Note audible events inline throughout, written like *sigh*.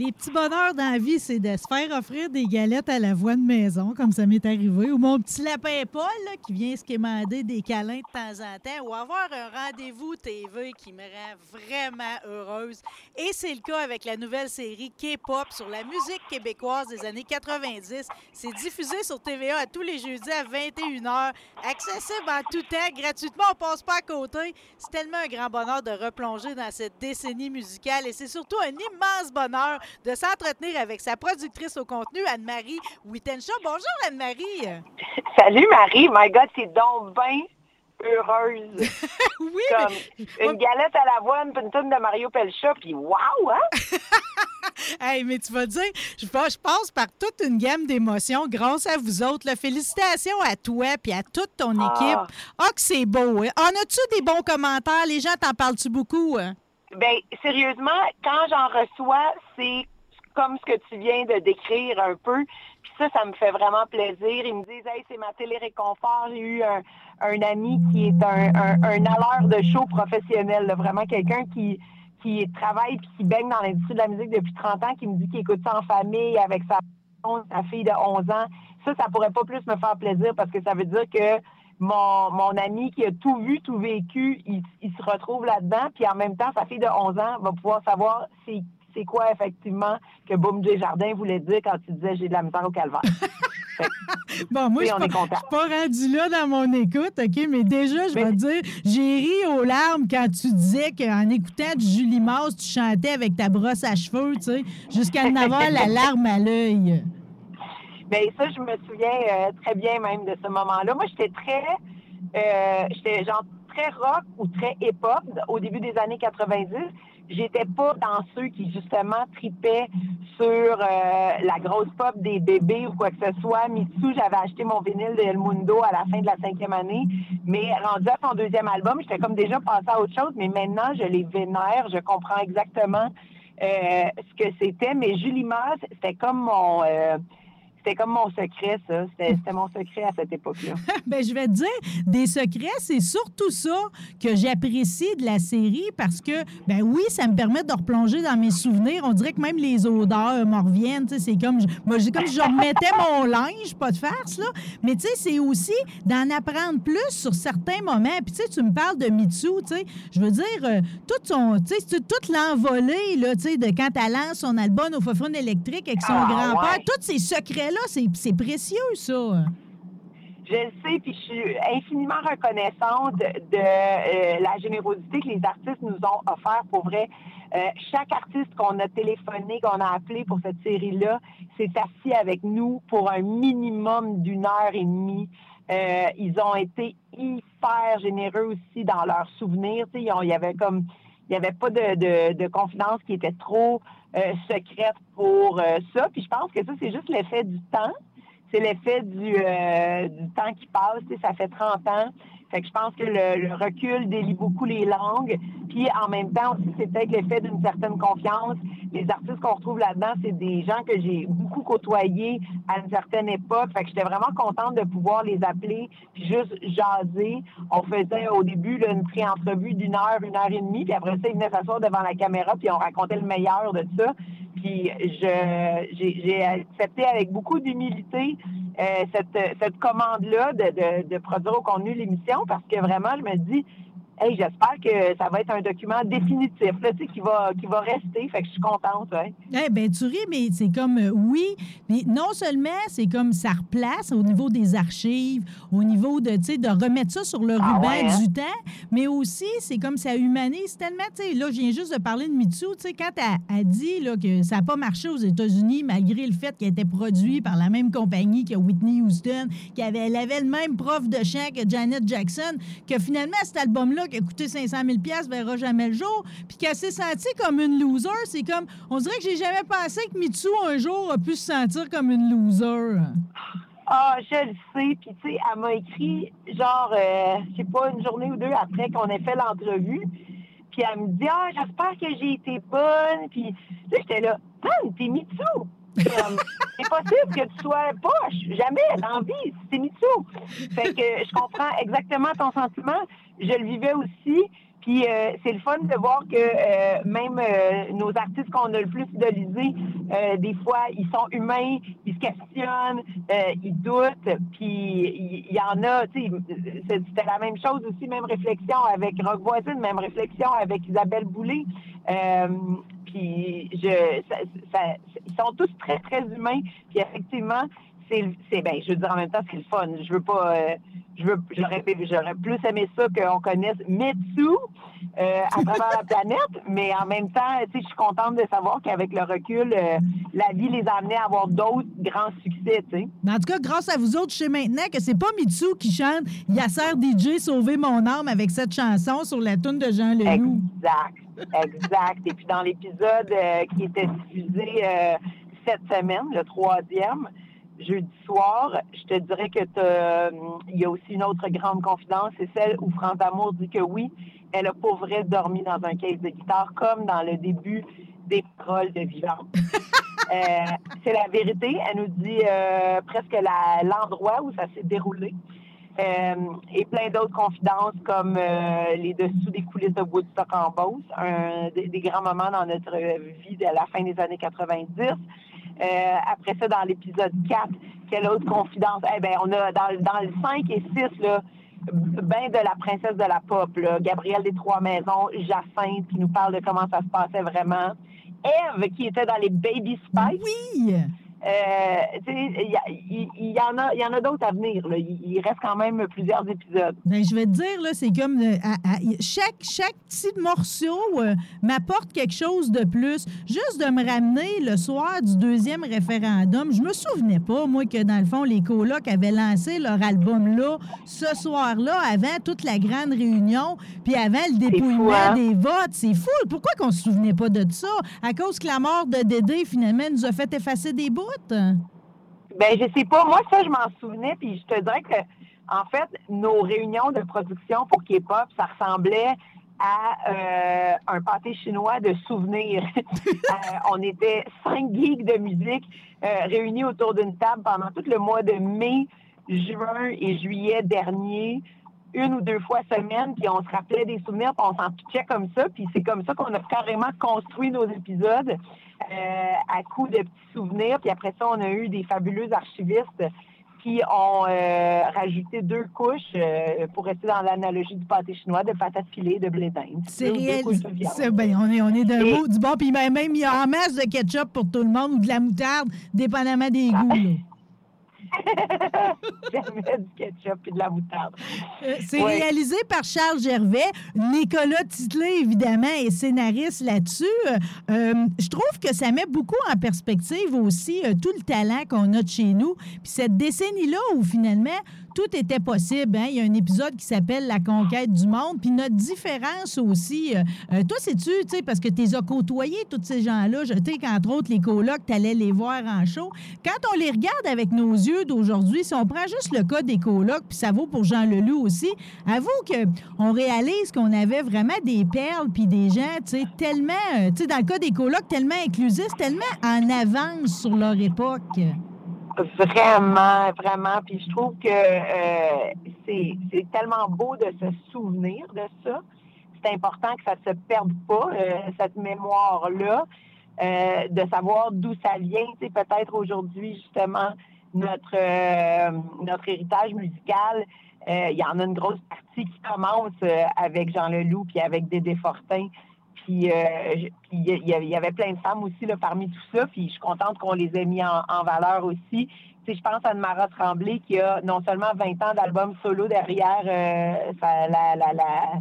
Les petits bonheurs dans la vie, c'est de se faire offrir des galettes à la voix de maison, comme ça m'est arrivé, ou mon petit lapin Paul qui vient se quémander des câlins de temps en temps, ou avoir un rendez-vous TV qui me rend vraiment heureuse. Et c'est le cas avec la nouvelle série K-pop sur la musique québécoise des années 90. C'est diffusé sur TVA à tous les jeudis à 21h, accessible en tout temps, gratuitement, on passe pas à côté. C'est tellement un grand bonheur de replonger dans cette décennie musicale et c'est surtout un immense bonheur de s'entretenir avec sa productrice au contenu, Anne-Marie Wittenshaw. Bonjour, Anne-Marie. *laughs* Salut, Marie. My God, c'est donc bien heureuse. *laughs* oui, Comme mais... une galette à l'avoine, puis une tonne de Mario Pelcha, puis wow, hein? *laughs* hey, mais tu vas dire, je, je passe par toute une gamme d'émotions grâce à vous autres. Là. Félicitations à toi et à toute ton Ah. équipe. Ah, que c'est beau. Hein? En as-tu des bons commentaires? Les gens t'en parlent-tu beaucoup? hein? Ben, sérieusement, quand j'en reçois, c'est comme ce que tu viens de décrire un peu. Puis ça, ça me fait vraiment plaisir. Ils me disent, hey, c'est ma télé-réconfort. J'ai eu un, ami qui est un, un, un alleur de show professionnel, vraiment quelqu'un qui, qui travaille puis qui baigne dans l'industrie de la musique depuis 30 ans, qui me dit qu'il écoute ça en famille avec sa, sa fille de 11 ans. Ça, ça pourrait pas plus me faire plaisir parce que ça veut dire que mon, mon ami qui a tout vu, tout vécu, il, il se retrouve là-dedans. Puis en même temps, sa fille de 11 ans va pouvoir savoir c'est, c'est quoi effectivement que Boom J. Jardin voulait dire quand tu disais j'ai de la misère au calvaire. *laughs* Bon, moi, Oui, je suis pas, pas rendu là dans mon écoute, OK? Mais déjà, je vais te dire, j'ai ri aux larmes quand tu disais qu'en écoutant du Julie Mars, tu chantais avec ta brosse à cheveux, tu sais, jusqu'à en avoir la *laughs* larme à l'œil. Ben ça, je me souviens euh, très bien même de ce moment-là. Moi, j'étais très, euh, j'étais genre très rock ou très hip-hop au début des années 90. J'étais pas dans ceux qui justement tripaient sur euh, la grosse pop des bébés ou quoi que ce soit. Mitsu, j'avais acheté mon vinyle de El Mundo à la fin de la cinquième année, mais rendu à son deuxième album, j'étais comme déjà passé à autre chose. Mais maintenant, je les vénère, je comprends exactement euh, ce que c'était. Mais Julie Mars, c'était comme mon euh, c'était comme mon secret, ça. C'était mon secret à cette époque-là. *laughs* ben, je vais te dire, des secrets, c'est surtout ça que j'apprécie de la série parce que, ben oui, ça me permet de replonger dans mes souvenirs. On dirait que même les odeurs me reviennent. C'est comme, je- moi, j'ai comme si je remettais mon linge, pas de farce, là. Mais tu sais, c'est aussi d'en apprendre plus sur certains moments. Puis tu sais, tu me parles de Mitsu, tu sais. Je veux dire, euh, tout son, tu sais, toute l'envolée, là, tu sais, de quand elle lance son album au Fofone électrique avec son Ah, grand-père. ouais. Tous ces secrets-là, c'est précieux, ça. Je le sais, puis je suis infiniment reconnaissante de euh, la générosité que les artistes nous ont offert pour vrai. Euh, chaque artiste qu'on a téléphoné, qu'on a appelé pour cette série-là, s'est assis avec nous pour un minimum d'une heure et demie. Euh, ils ont été hyper généreux aussi dans leurs souvenirs. Il y avait comme il n'y avait pas de, de, de confidence qui était trop secrète pour euh, ça. Puis je pense que ça, c'est juste l'effet du temps. C'est l'effet du, euh, temps qui passe. Ça fait 30 ans. Fait que je pense que le, le recul délie beaucoup les langues. Puis en même temps aussi, c'est peut-être l'effet d'une certaine confiance. Les artistes qu'on retrouve là-dedans, c'est des gens que j'ai beaucoup côtoyés à une certaine époque. Fait que j'étais vraiment contente de pouvoir les appeler puis juste jaser. On faisait au début là, une pré-entrevue d'une heure, une heure et demie. Puis après ça, ils venaient s'asseoir devant la caméra puis on racontait le meilleur de ça. Puis j'ai accepté avec beaucoup d'humilité euh, cette, cette commande-là de, de, de produire au contenu l'émission parce que vraiment, je me dis, hey, j'espère que ça va être un document définitif, là, tu sais, qui va, qui va rester. Fait que je suis contente, ouais. Eh ben tu ris, mais c'est comme euh, oui, mais non seulement c'est comme ça replace au niveau des archives, au niveau de, tu sais, de remettre ça sur le Ah ruban ouais, hein? du temps, mais aussi c'est comme ça humanise tellement, tu sais, là je viens juste de parler de Mitsu, quand elle a dit que ça n'a pas marché aux États-Unis malgré le fait qu'elle était produit par la même compagnie que Whitney Houston, qu'elle avait, le même prof de chant que Janet Jackson, que finalement cet album-là qui a coûté 500 000 verra jamais le jour, puis qu'elle s'est sentie comme une loser. C'est comme, on dirait que j'ai jamais pensé que Mitsu un jour a pu se sentir comme une loser. Ah, je le sais. Puis, tu sais, elle m'a écrit, genre, euh, je sais pas, une journée ou deux après qu'on ait fait l'entrevue. Puis, elle me dit, ah, j'espère que j'ai été bonne. Puis, là, j'étais là, man, t'es Mitsu. Comme, *laughs* C'est possible que tu sois poche. Jamais, dans la vie, c'est Mitsu. Fait que je comprends exactement ton sentiment. Je le vivais aussi. Puis euh, c'est le fun de voir que euh, même euh, nos artistes qu'on a le plus idolisés, des fois, ils sont humains, questionnent, euh, ils doutent, puis il il y, en a, tu sais, c'était la même chose aussi, même réflexion avec Rock Voisine, même réflexion avec Isabelle Boulay. Euh, puis je, ça, ça- ils sont tous très, très humains. Puis effectivement, c'est, ben, je veux dire en même temps, c'est le fun. Je veux pas, euh, je veux, j'aurais, j'aurais plus aimé ça qu'on connaisse Mitsu euh, à travers la planète, mais en même temps, tu sais, je suis contente de savoir qu'avec le recul, euh, la vie les a amenés à avoir d'autres grands succès, tu sais. Mais en tout cas, grâce à vous autres, je sais maintenant que c'est pas Mitsu qui chante Yasser DJ Sauver mon âme avec cette chanson sur la tune de Jean Leloup. Exact, exact. Et puis dans l'épisode qui était diffusé cette semaine, le troisième, jeudi soir, je te dirais que hum, il y a aussi une autre grande confidence, c'est celle où France Amour dit que oui, elle a pour vrai dormi dans un case de guitare, comme dans le début des paroles de Vivante. *laughs* Euh, c'est la vérité. Elle nous dit euh, presque l'endroit où ça s'est déroulé. Euh, et plein d'autres confidences comme euh, les dessous des coulisses de Woodstock en Beauce, un des, des grands moments dans notre vie de la fin des années 90. Euh, après ça, dans l'épisode 4, quelle autre confidence? Eh ben, on a dans, dans le 5 et 6, là, ben de la princesse de la pop, là, Gabrielle des Trois Maisons, Jacinthe, qui nous parle de comment ça se passait vraiment. Eve, qui était dans les Baby Spice. Oui! Il y, en a, il y en a d'autres à venir. Il, reste quand même plusieurs épisodes. Ben, je vais te dire, là, c'est comme euh, à- à- chaque, chaque petit morceau euh, m'apporte quelque chose de plus. Juste de me ramener le soir du deuxième référendum, je me souvenais pas, moi, que dans le fond, les colocs avaient lancé leur album-là ce soir-là, avant toute la grande réunion, puis avant le dépouillement fou, hein? des votes. C'est fou. Pourquoi qu'on se souvenait pas de ça? À cause que la mort de Dédé, finalement, nous a fait effacer des bouts? Ben, je sais pas. Moi, ça, je m'en souvenais. Puis je te dirais que, en fait, nos réunions de production pour K-pop, ça ressemblait à euh, un pâté chinois de souvenirs. *laughs* Euh, on était cinq geeks de musique euh, réunis autour d'une table pendant tout le mois de mai, juin et juillet dernier, une ou deux fois semaine, puis on se rappelait des souvenirs, puis on s'en pitchait comme ça, puis c'est comme ça qu'on a carrément construit nos épisodes euh, à coup de petits souvenirs, puis après ça, on a eu des fabuleux archivistes qui ont euh, rajouté deux couches euh, pour rester dans l'analogie du pâté chinois de patates pilées de blé d'Inde. C'est réel. de ben, on est, on est d'un Et- mot du bon. Puis même, même, il y a en masse de ketchup pour tout le monde ou de la moutarde, dépendamment des Ah. goûts. *laughs* là. Jamais du ketchup et de la moutarde. Euh, C'est Ouais. réalisé par Charles Gervais. Nicolas Titlé, évidemment, est scénariste là-dessus. Euh, je trouve que ça met beaucoup en perspective aussi euh, tout le talent qu'on a de chez nous. Puis cette décennie-là où finalement tout était possible. hein. Il y a un épisode qui s'appelle La conquête du monde. Puis notre différence aussi. euh, euh, toi, sais-tu, tu sais, parce que tu les as côtoyés, tous ces gens-là. Je sais qu'entre autres, les colocs, tu allais les voir en show. Quand on les regarde avec nos yeux d'aujourd'hui, si on prend juste le cas des colocs, puis ça vaut pour Jean Leloup aussi, avoue qu'on réalise qu'on avait vraiment des perles puis des gens, tu sais, tellement, euh, tu sais, dans le cas des colocs, tellement inclusifs, tellement en avance sur leur époque. Vraiment, vraiment. Puis je trouve que euh, c'est tellement beau de se souvenir de ça. C'est important que ça ne se perde pas, euh, cette mémoire-là, euh, de savoir d'où ça vient. Tu sais, peut-être aujourd'hui, justement, notre, notre héritage musical, il y en a une grosse partie qui commence avec Jean Leloup puis avec Dédé Fortin. Puis il y, avait plein de femmes aussi là, parmi tout ça. Puis je suis contente qu'on les ait mis en, valeur aussi. Tu je pense à Mara Tremblay qui a non seulement 20 ans d'album solo derrière la, la, la,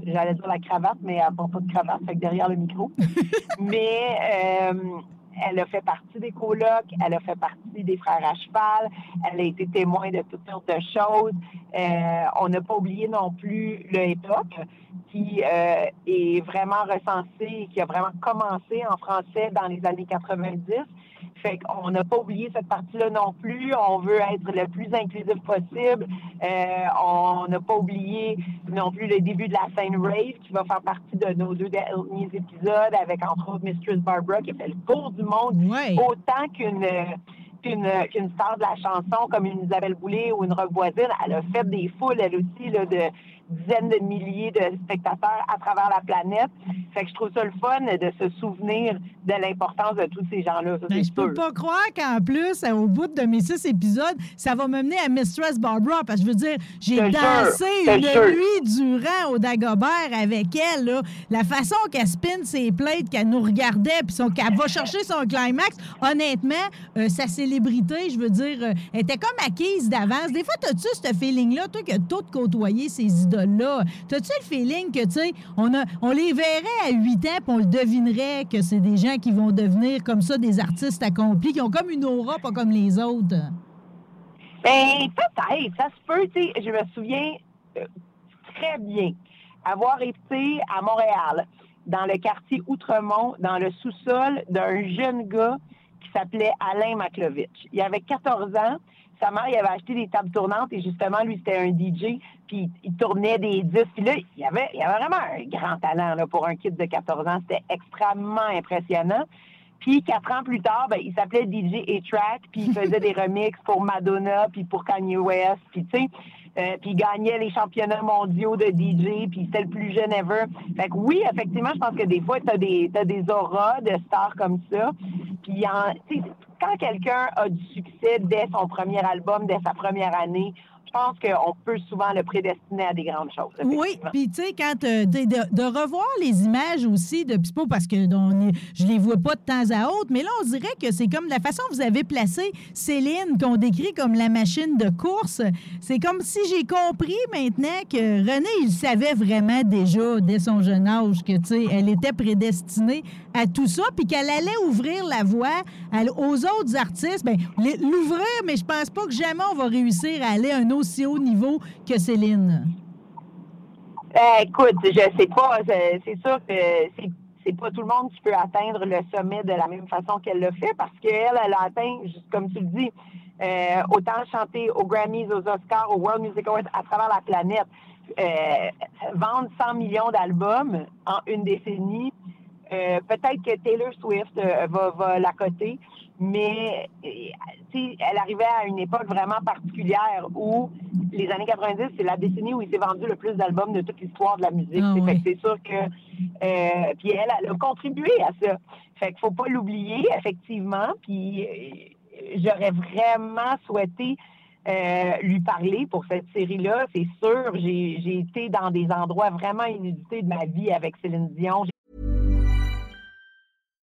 j'allais dire la cravate, mais elle n'a pas de cravate, fait que derrière le micro. *laughs* mais elle a fait partie des colocs, elle a fait partie des frères à cheval, elle a été témoin de toutes sortes de choses. Euh, on n'a pas oublié non plus le hip-hop qui euh, est vraiment recensé, qui a vraiment commencé en français dans les années 90 fait qu'on n'a pas oublié cette partie-là non plus. On veut être le plus inclusif possible. Euh, on n'a pas oublié non plus le début de la scène rave qui va faire partie de nos deux derniers épisodes avec entre autres Mistress Barbara qui a fait le tour du monde autant qu'une qu'une star de la chanson comme une Isabelle Boulay ou une Rock Voisine. Elle a fait des foules, elle aussi, là, de dizaines de milliers de spectateurs à travers la planète. Fait que je trouve ça le fun de se souvenir de l'importance de tous ces gens-là. Ben, je peux pas croire qu'en plus, au bout de mes six épisodes, ça va me mener à Mistress Barbara. Parce que je veux dire, j'ai dansé une nuit durant au Dagobert avec elle. La façon qu'elle spin ses plates, qu'elle nous regardait, puis qu'elle va chercher son climax, honnêtement, euh, sa célébrité, je veux dire, euh, était comme acquise d'avance. Des fois, as-tu ce feeling-là, toi, que tout côtoyer ses idoles? Là. T'as-tu le feeling que, tu sais, on, on les verrait à 8 ans, puis on le devinerait que c'est des gens qui vont devenir comme ça des artistes accomplis, qui ont comme une aura, pas comme les autres? Ben, peut-être. Ça se peut, tu sais. Je me souviens euh, très bien avoir été à Montréal, dans le quartier Outremont, dans le sous-sol d'un jeune gars qui s'appelait Alain Maklovitch. Il avait 14 ans. Sa mère, il avait acheté des tables tournantes et justement, lui, c'était un DJ, puis il tournait des disques. Puis là, il avait, il avait vraiment un grand talent là, pour un kid de 14 ans. C'était extrêmement impressionnant. Puis quatre ans plus tard, ben, il s'appelait DJ A-Track, puis il faisait des *laughs* remixes pour Madonna, puis pour Kanye West, puis tu sais, euh, puis il gagnait les championnats mondiaux de DJ, puis c'était le plus jeune ever. Fait que oui, effectivement, je pense que des fois, tu as des, as des auras de stars comme ça. Puis quand quelqu'un a du succès dès son premier album, dès sa première année, je pense qu'on peut souvent le prédestiner à des grandes choses. Oui, puis tu sais, quand euh, de, revoir les images aussi, de pas parce que on je les vois pas de temps à autre, mais là, on dirait que c'est comme la façon que vous avez placé Céline, qu'on décrit comme la machine de course. C'est comme si j'ai compris maintenant que René, il savait vraiment déjà, dès son jeune âge, que, tu sais, elle était prédestinée à tout ça, puis qu'elle allait ouvrir la voie aux autres artistes. Bien, l'ouvrir, mais je pense pas que jamais on va réussir à aller un aussi haut niveau que Céline? Ben, écoute, je sais pas. C'est sûr que c'est pas tout le monde qui peut atteindre le sommet de la même façon qu'elle l'a fait parce qu'elle, elle a atteint, comme tu le dis, euh, autant chanter aux Grammys, aux Oscars, aux World Music Awards à travers la planète. Euh, vendre 100 millions d'albums en une décennie, euh, peut-être que Taylor Swift va, va la coter, mais elle arrivait à une époque vraiment particulière où les années 90, c'est la décennie où il s'est vendu le plus d'albums de toute l'histoire de la musique. Ah c'est sûr que euh, puis elle, elle a contribué à ça. Fait qu'il faut pas l'oublier, effectivement. Puis euh, j'aurais vraiment souhaité euh, lui parler pour cette série-là. C'est sûr, j'ai été dans des endroits vraiment inédités de ma vie avec Céline Dion.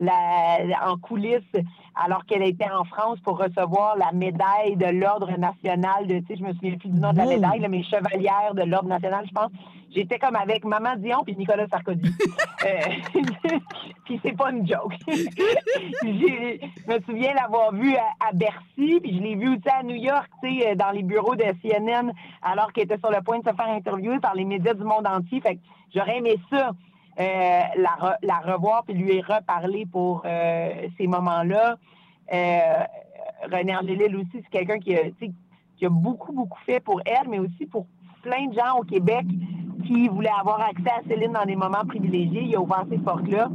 La, en coulisses alors qu'elle était en France pour recevoir la médaille de l'Ordre national de, tu sais, je me souviens plus du nom de la médaille, là, mais chevalière de l'Ordre national, je pense. J'étais comme avec Maman Dion puis Nicolas Sarkozy. *laughs* Euh, *laughs* puis c'est pas une joke. *laughs* Je me souviens l'avoir vu à, à Bercy, puis je l'ai vu aussi à New York, tu sais, dans les bureaux de CNN, alors qu'elle était sur le point de se faire interviewer par les médias du monde entier. Fait que j'aurais aimé ça. Euh, la, re- la revoir puis lui reparler pour euh, ces moments-là. Euh, René Angélil aussi, c'est quelqu'un qui, a, qui a beaucoup, beaucoup fait pour elle, mais aussi pour plein de gens au Québec qui voulaient avoir accès à Céline dans des moments privilégiés. Il a ouvert ces portes-là.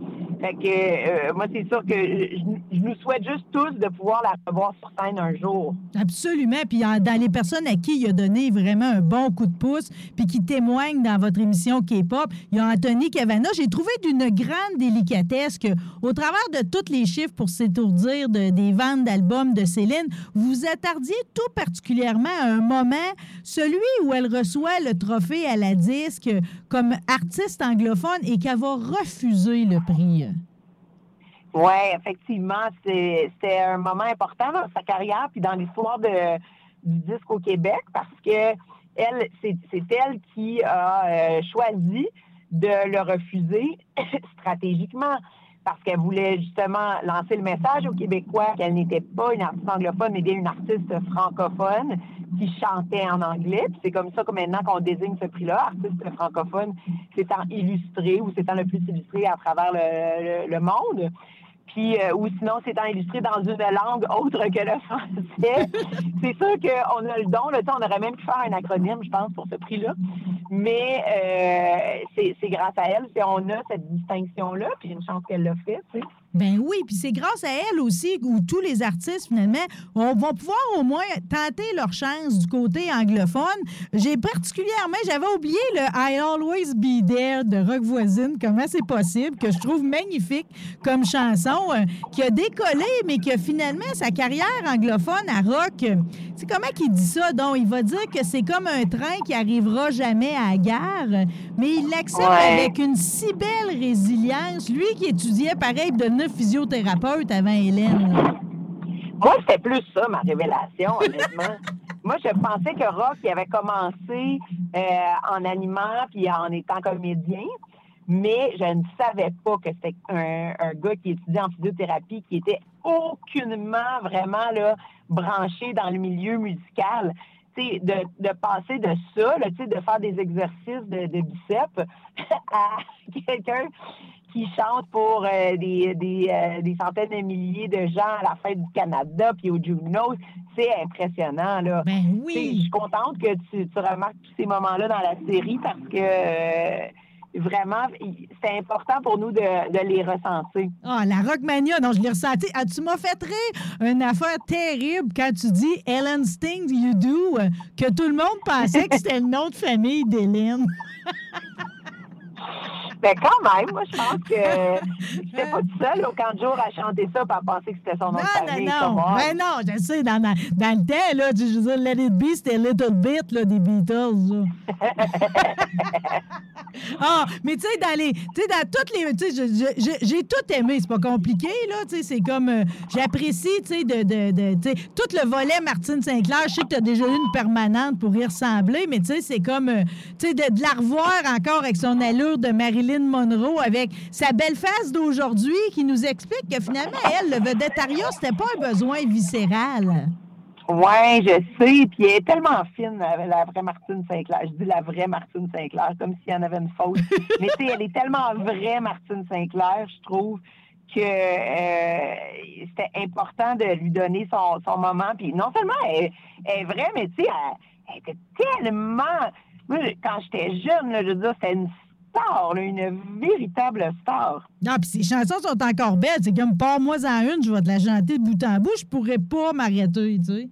Fait que euh, moi, c'est sûr que je, je nous souhaite juste tous de pouvoir la revoir sur scène un jour. Absolument. Puis dans les personnes à qui il a donné vraiment un bon coup de pouce, puis qui témoignent dans votre émission K-pop, il y a Anthony Cavana. J'ai trouvé d'une grande délicatesse que, au travers de tous les chiffres pour s'étourdir de- des ventes d'albums de Céline, vous vous attardiez tout particulièrement à un moment, celui où elle reçoit le trophée à la disque comme artiste anglophone et qu'elle va refuser le prix. Oui, effectivement, c'est- c'était un moment important dans sa carrière puis dans l'histoire de, du disque au Québec parce que elle, c'est elle qui a euh, choisi de le refuser *coughs* stratégiquement parce qu'elle voulait justement lancer le message aux Québécois qu'elle n'était pas une artiste anglophone, mais bien une artiste francophone qui chantait en anglais. C'est comme ça que maintenant qu'on désigne ce prix-là, artiste francophone, s'étant illustré ou s'étant le plus illustré à travers le- le monde. Puis, euh, ou sinon, s'étant illustré dans une langue autre que le français. *laughs* c'est sûr qu'on a le don. Là, on aurait même pu faire un acronyme, je pense, pour ce prix-là. Mais euh, c'est grâce à elle si on a cette distinction-là. Puis une chance qu'elle l'a fait. Ben oui, puis c'est grâce à elle aussi où tous les artistes, finalement, on vont pouvoir au moins tenter leur chance du côté anglophone. J'ai particulièrement, j'avais oublié le I Always Be There de Rock Voisine, comment c'est possible, que je trouve magnifique comme chanson, euh, qui a décollé, mais que finalement, sa carrière anglophone à rock, c'est comment qu'il dit ça? Donc, il va dire que c'est comme un train qui arrivera jamais à la gare, mais il l'accepte Ouais. avec une si belle résilience. Lui qui étudiait, pareil, de devenir physiothérapeute avant Hélène. là. Moi, c'était plus ça, ma révélation, honnêtement. *laughs* Moi, je pensais que Rock il avait commencé euh, en animant puis en étant comédien, mais je ne savais pas que c'était un, un gars qui étudiait en physiothérapie, qui était aucunement vraiment là, branché dans le milieu musical. De, de passer de ça, là, de faire des exercices de, de biceps *laughs* à quelqu'un qui chante pour euh, des, des, euh, des centaines de milliers de gens à la fête du Canada puis au Junos, c'est impressionnant. Là. Ben sais, Je oui. suis contente que tu, tu remarques tous ces moments-là dans la série parce que euh, vraiment, c'est important pour nous de, les ressentir. Ah, la Rockmania, non, je l'ai ressenti. Ah, tu m'as fait rire une affaire terrible quand tu dis Ellen Sting You Do, que tout le monde pensait que c'était le nom de famille d'Hélène. *laughs* Mais quand même, moi, je pense que *laughs* j'étais pas toute seule au camp de jour à chanter ça à penser que c'était son nom Non, de non, famille. non. come on. Ben non, je sais, dans, dans, dans le temps, là, je veux dire, Let It Be, c'était Little Bit, là, des Beatles, *laughs* ah, mais tu sais, dans les, tu sais, dans toutes les, tu sais, j'ai tout aimé, c'est pas compliqué, là, tu sais, c'est comme, euh, j'apprécie, tu sais, de, de, de- tu sais, tout le volet Martine Sinclair, je sais que tu as déjà eu une permanente pour y ressembler, mais tu sais, c'est comme, euh, tu sais, de, de la revoir encore avec son allure de Marilyn Monroe, avec sa belle face d'aujourd'hui qui nous explique que finalement, elle, le vedettariat, c'était pas un besoin viscéral. Oui, je sais. Puis elle est tellement fine, la, vraie Martine Sinclair. Je dis la vraie Martine Sinclair, comme s'il y en avait une faute. *laughs* Mais tu sais, elle est tellement vraie, Martine Sinclair, je trouve que euh, c'était important de lui donner son, son moment. Puis non seulement elle, elle est vraie, mais tu sais, elle, elle était tellement... Moi, quand j'étais jeune, là, je veux dire, c'était une une véritable star. Non, puis ses chansons sont encore belles. C'est comme, pars-moi en une, je vais te la chanter de bout en bout, je pourrais pas m'arrêter, tu sais.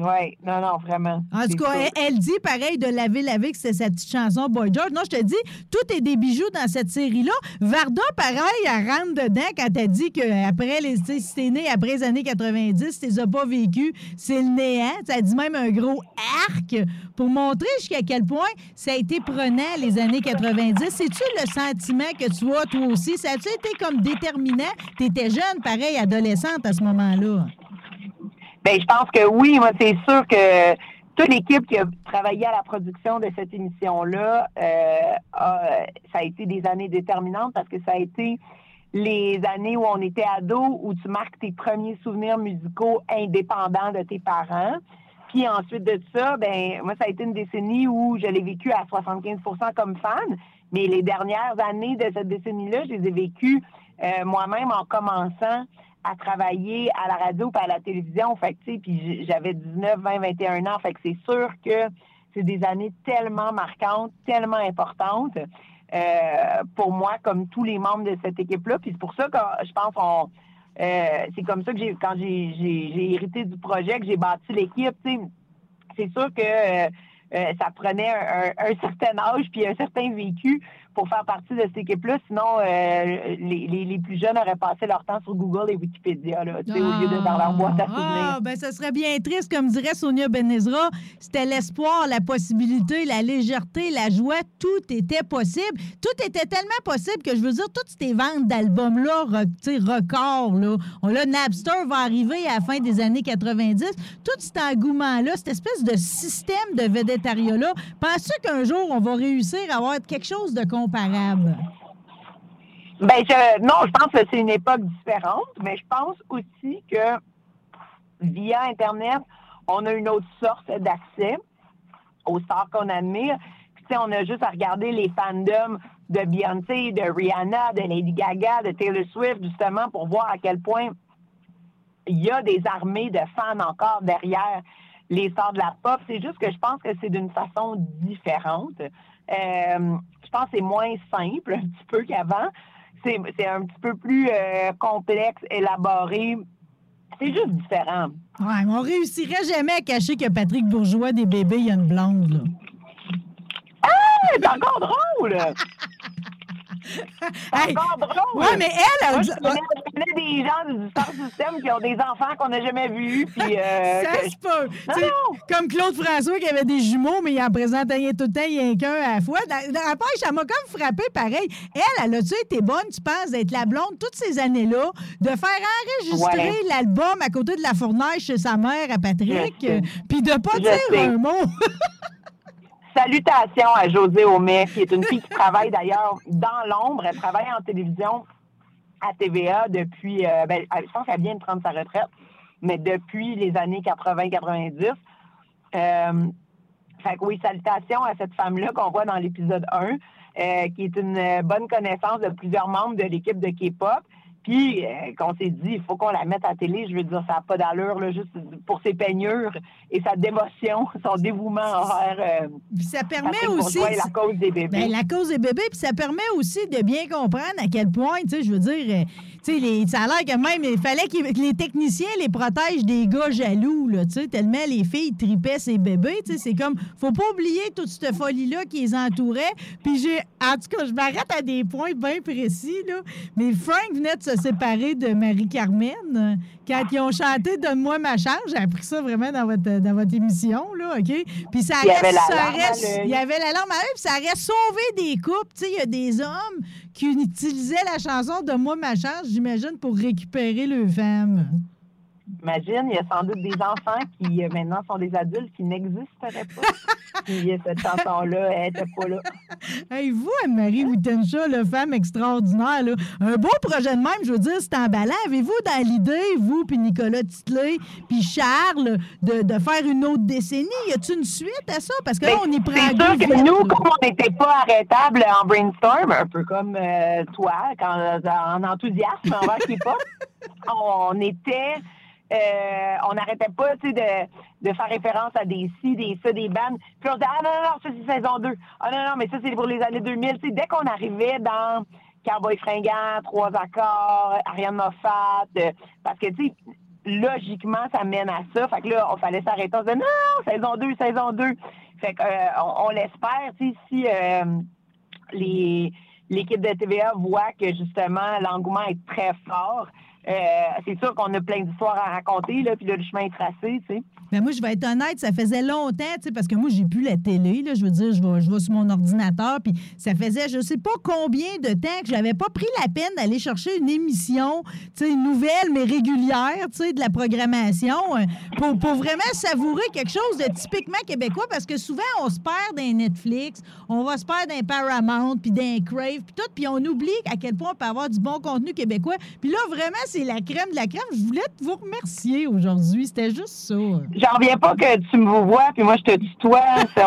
Oui, non, non, vraiment. En tout cas, elle, elle dit pareil de laver laver que c'est sa petite chanson Boy George. Non, je te dis, tout est des bijoux dans cette série-là. Varda, pareil, elle rentre dedans quand elle dit que après les, tu sais, si t'es né après les années 90, si t'es pas vécu, c'est le néant. Ça dit même un gros arc pour montrer jusqu'à quel point ça a été prenant les années 90. C'est-tu le sentiment que tu as toi aussi? Ça a-tu été comme déterminant? T'étais jeune, pareil, adolescente à ce moment-là. Ben, je pense que oui. Moi, c'est sûr que toute l'équipe qui a travaillé à la production de cette émission-là, euh, ça a été des années déterminantes parce que ça a été les années où on était ado, où tu marques tes premiers souvenirs musicaux indépendants de tes parents. Puis ensuite de ça, ben moi, ça a été une décennie où je l'ai vécu à 75% comme fan. Mais les dernières années de cette décennie-là, je les ai vécues euh, moi-même en commençant à travailler à la radio et à la télévision. Fait que, puis j'avais 19, 20, 21 ans. Fait que c'est sûr que c'est des années tellement marquantes, tellement importantes euh, pour moi, comme tous les membres de cette équipe-là. Puis c'est pour ça que je pense qu'on euh, c'est comme ça que j'ai quand j'ai hérité du projet, que j'ai bâti l'équipe. C'est sûr que euh, ça prenait un, un- un certain âge puis un certain vécu pour faire partie de cette équipe-là. Sinon, euh, les, les- les plus jeunes auraient passé leur temps sur Google et Wikipédia, là, au lieu de dans leur boîte à souvenirs. Ah, ben ça serait bien triste, comme dirait Sonia Benezra. C'était l'espoir, la possibilité, la légèreté, la joie. Tout était possible. Tout était tellement possible que je veux dire, toutes ces ventes d'albums-là, records, là. On, là, Napster va arriver à la fin des années 90. Tout cet engouement-là, cette espèce de système de védétariat-là, penses-tu qu'un jour, on va réussir à avoir quelque chose de Ben, je, non, je pense que c'est une époque différente, mais je pense aussi que via Internet, on a une autre sorte d'accès aux stars qu'on admire. On a juste à regarder les fandoms de Beyoncé, de Rihanna, de Lady Gaga, de Taylor Swift, justement, pour voir à quel point il y a des armées de fans encore derrière les stars de la pop. C'est juste que je pense que c'est d'une façon différente. Euh, je pense que c'est moins simple un petit peu qu'avant. C'est c'est un petit peu plus euh, complexe, élaboré. C'est juste différent. Ouais, mais on réussirait jamais à cacher que Patrick Bourgeois, des bébés, il y a une blonde, là. Ah, c'est encore drôle! *laughs* Hey, drôle! Ouais, mais elle, Moi, je connais, je connais des gens du Star System qui ont des enfants qu'on n'a jamais vus. Puis, euh, *laughs* ça que- se peut. Non, non. Comme Claude François qui avait des jumeaux, mais il en présentait tout le temps, il y a qu'un à la fois. La page, ça m'a comme frappé pareil. Elle, elle a-tu été bonne, tu penses, d'être la blonde toutes ces années-là, de faire enregistrer Ouais. l'album à côté de la fournaise chez sa mère à Patrick, euh, puis de pas Je dire sais. un mot? *laughs* Salutations à José Aumet, qui est une fille qui travaille d'ailleurs dans l'ombre. Elle travaille en télévision à TVA depuis, euh, ben, je pense qu'elle vient de prendre sa retraite, mais depuis les années 80-90. Euh, fait que oui, salutations à cette femme-là qu'on voit dans l'épisode 1, euh, qui est une bonne connaissance de plusieurs membres de l'équipe de K-pop. Puis, euh, qu'on s'est dit, il faut qu'on la mette à télé. Je veux dire, ça n'a pas d'allure, là, juste pour ses peignures et sa dévotion, *laughs* son dévouement envers euh, ça permet aussi. La cause des bébés. Ben, la cause des bébés, puis ça permet aussi de bien comprendre à quel point, tu sais, je veux dire, euh, les- ça a l'air que même, il fallait que les techniciens les protègent des gars jaloux, là, tu sais, tellement les filles tripaient ces bébés, tu sais, c'est comme, faut pas oublier toute cette folie-là qui les entourait, puis j'ai, en tout cas, je m'arrête à des points bien précis, là, mais Frank venait de se séparer de Marie-Carmen quand ils ont chanté « Donne-moi ma chance », j'ai appris ça vraiment dans votre, dans votre émission, là, OK? Puis ça Il y reste, ça reste- il y avait la larme à l'œil, puis ça aurait sauvé des couples. Tu sais, il y a des hommes qui utilisaient la chanson de Moi, ma chance, j'imagine, pour récupérer leurs femmes. Imagine, il y a sans doute des enfants qui euh, maintenant sont des adultes qui n'existeraient pas. *laughs* Puis euh, cette chanson-là, elle n'était pas là. Hey, vous, Anne-Marie Wittenshaw, la femme extraordinaire, là, un beau projet de même, je veux dire, c'est emballant. Avez-vous dans l'idée, vous, puis Nicolas Titley, puis Charles, de, de faire une autre décennie? Y a-t-il une suite à ça? Parce que là, on y prend Ben, C'est sûr que nous, comme on n'était pas arrêtable en brainstorm, un peu comme euh, toi, quand, en enthousiasme envers K-pop, *laughs* on était... euh, on n'arrêtait pas de, faire référence à des ci, des ça, des bandes. Puis on se disait, ah non, non, non, ça c'est saison 2. Ah non, non, mais ça c'est pour les années 2000. Tu sais, dès qu'on arrivait dans Cowboy fringant, Trois accords, Ariane Moffat, euh, parce que, tu sais, logiquement, ça mène à ça. Fait que là, on fallait s'arrêter. On se disait, non, saison 2, saison 2. Fait qu'on euh, on, l'espère, si l'équipe de TVA voit que justement l'engouement est très fort, c'est sûr qu'on a plein d'histoires à raconter, là, puis le chemin est tracé, tu sais. Ben moi, je vais être honnête, ça faisait longtemps, tu sais, parce que moi, j'ai plus la télé, là, je veux dire, je vais, je sur mon ordinateur, puis ça faisait je sais pas combien de temps que j'avais pas pris la peine d'aller chercher une émission, tu sais, nouvelle, mais régulière, tu sais, de la programmation, euh, pour, pour vraiment savourer quelque chose de typiquement québécois, parce que souvent, on se perd dans Netflix, on va se perdre dans Paramount, puis dans Crave, puis tout, puis on oublie à quel point on peut avoir du bon contenu québécois. Puis là, vraiment, la crème de la crème. Je voulais vous remercier aujourd'hui, c'était juste ça. J'en reviens pas que tu me vois, puis moi, je te tutoie.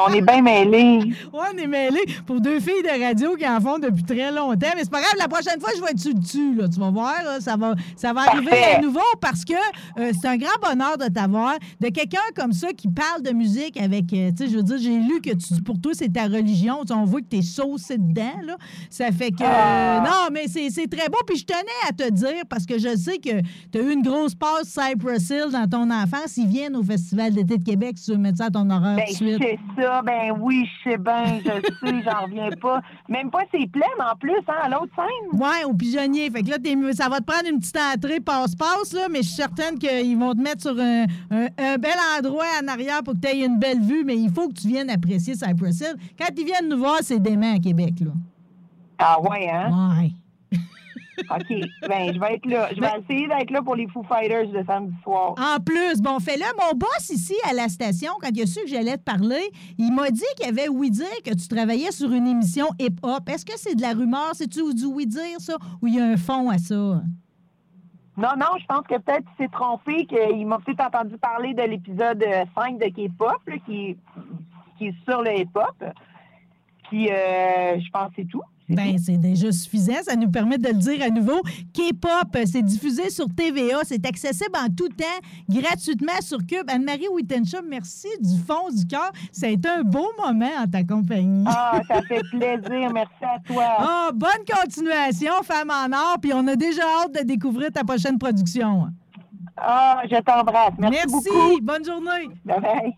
on est bien mêlés. *laughs* Oui, on est mêlés pour deux filles de radio qui en font depuis très longtemps. Mais c'est pas grave, la prochaine fois, je vais être dessus. Là. Tu vas voir, ça va, ça va arriver à nouveau parce que euh, c'est un grand bonheur de t'avoir, de quelqu'un comme ça qui parle de musique avec, euh, tu sais, je veux dire, j'ai lu que tu, pour toi, c'est ta religion. on voit que tu es saucé dedans. Là. Ça fait que. Euh, ah. non, mais c'est très beau. Puis je tenais à te dire, parce que je sais que tu as eu une grosse passe Cypress Hill dans ton enfance. Ils viennent au Festival d'été de Québec, si tu veux mettre ça à ton horaire ben, suite. C'est ça, ben oui, je sais bien, je sais, j'en reviens pas. Même pas c'est plein en plus, hein, à l'autre scène. Ouais, au pigeonnier. Fait que là, ça va te prendre une petite entrée passe-passe, là, mais je suis certaine qu'ils vont te mettre sur un, bel endroit en arrière pour que tu aies une belle vue, mais il faut que tu viennes apprécier Cypress Hill. Quand ils viennent nous voir, c'est dément à Québec, là. Ah ouais, hein? Ouais. *laughs* OK. Ben, je vais être là. Je vais essayer d'être là pour les Foo Fighters de samedi soir. En plus, bon, fais-le. Mon boss ici à la station, quand il a su que j'allais te parler, il m'a dit qu'il avait oui dire que tu travaillais sur une émission hip-hop. Est-ce que c'est de la rumeur? C'est-tu du oui dire, ça? Ou il y a un fond à ça? Non, non, je pense que peut-être il s'est trompé, qu'il m'a peut-être entendu parler de l'épisode 5 de K-pop, qui, qui est sur le hip-hop. Puis, euh, je pense que c'est tout. Ben, c'est déjà suffisant. Ça nous permet de le dire à nouveau. K-pop, c'est diffusé sur TVA. C'est accessible en tout temps, gratuitement sur Cube. Anne-Marie Wittenshaw, merci du fond du cœur. Ça a été un beau moment en ta compagnie. Ah, ça fait plaisir. Merci à toi. *laughs* Ah, bonne continuation, femme en or. Puis on a déjà hâte de découvrir ta prochaine production. Ah, je t'embrasse. Merci, merci. beaucoup. Bonne journée. Bye bye.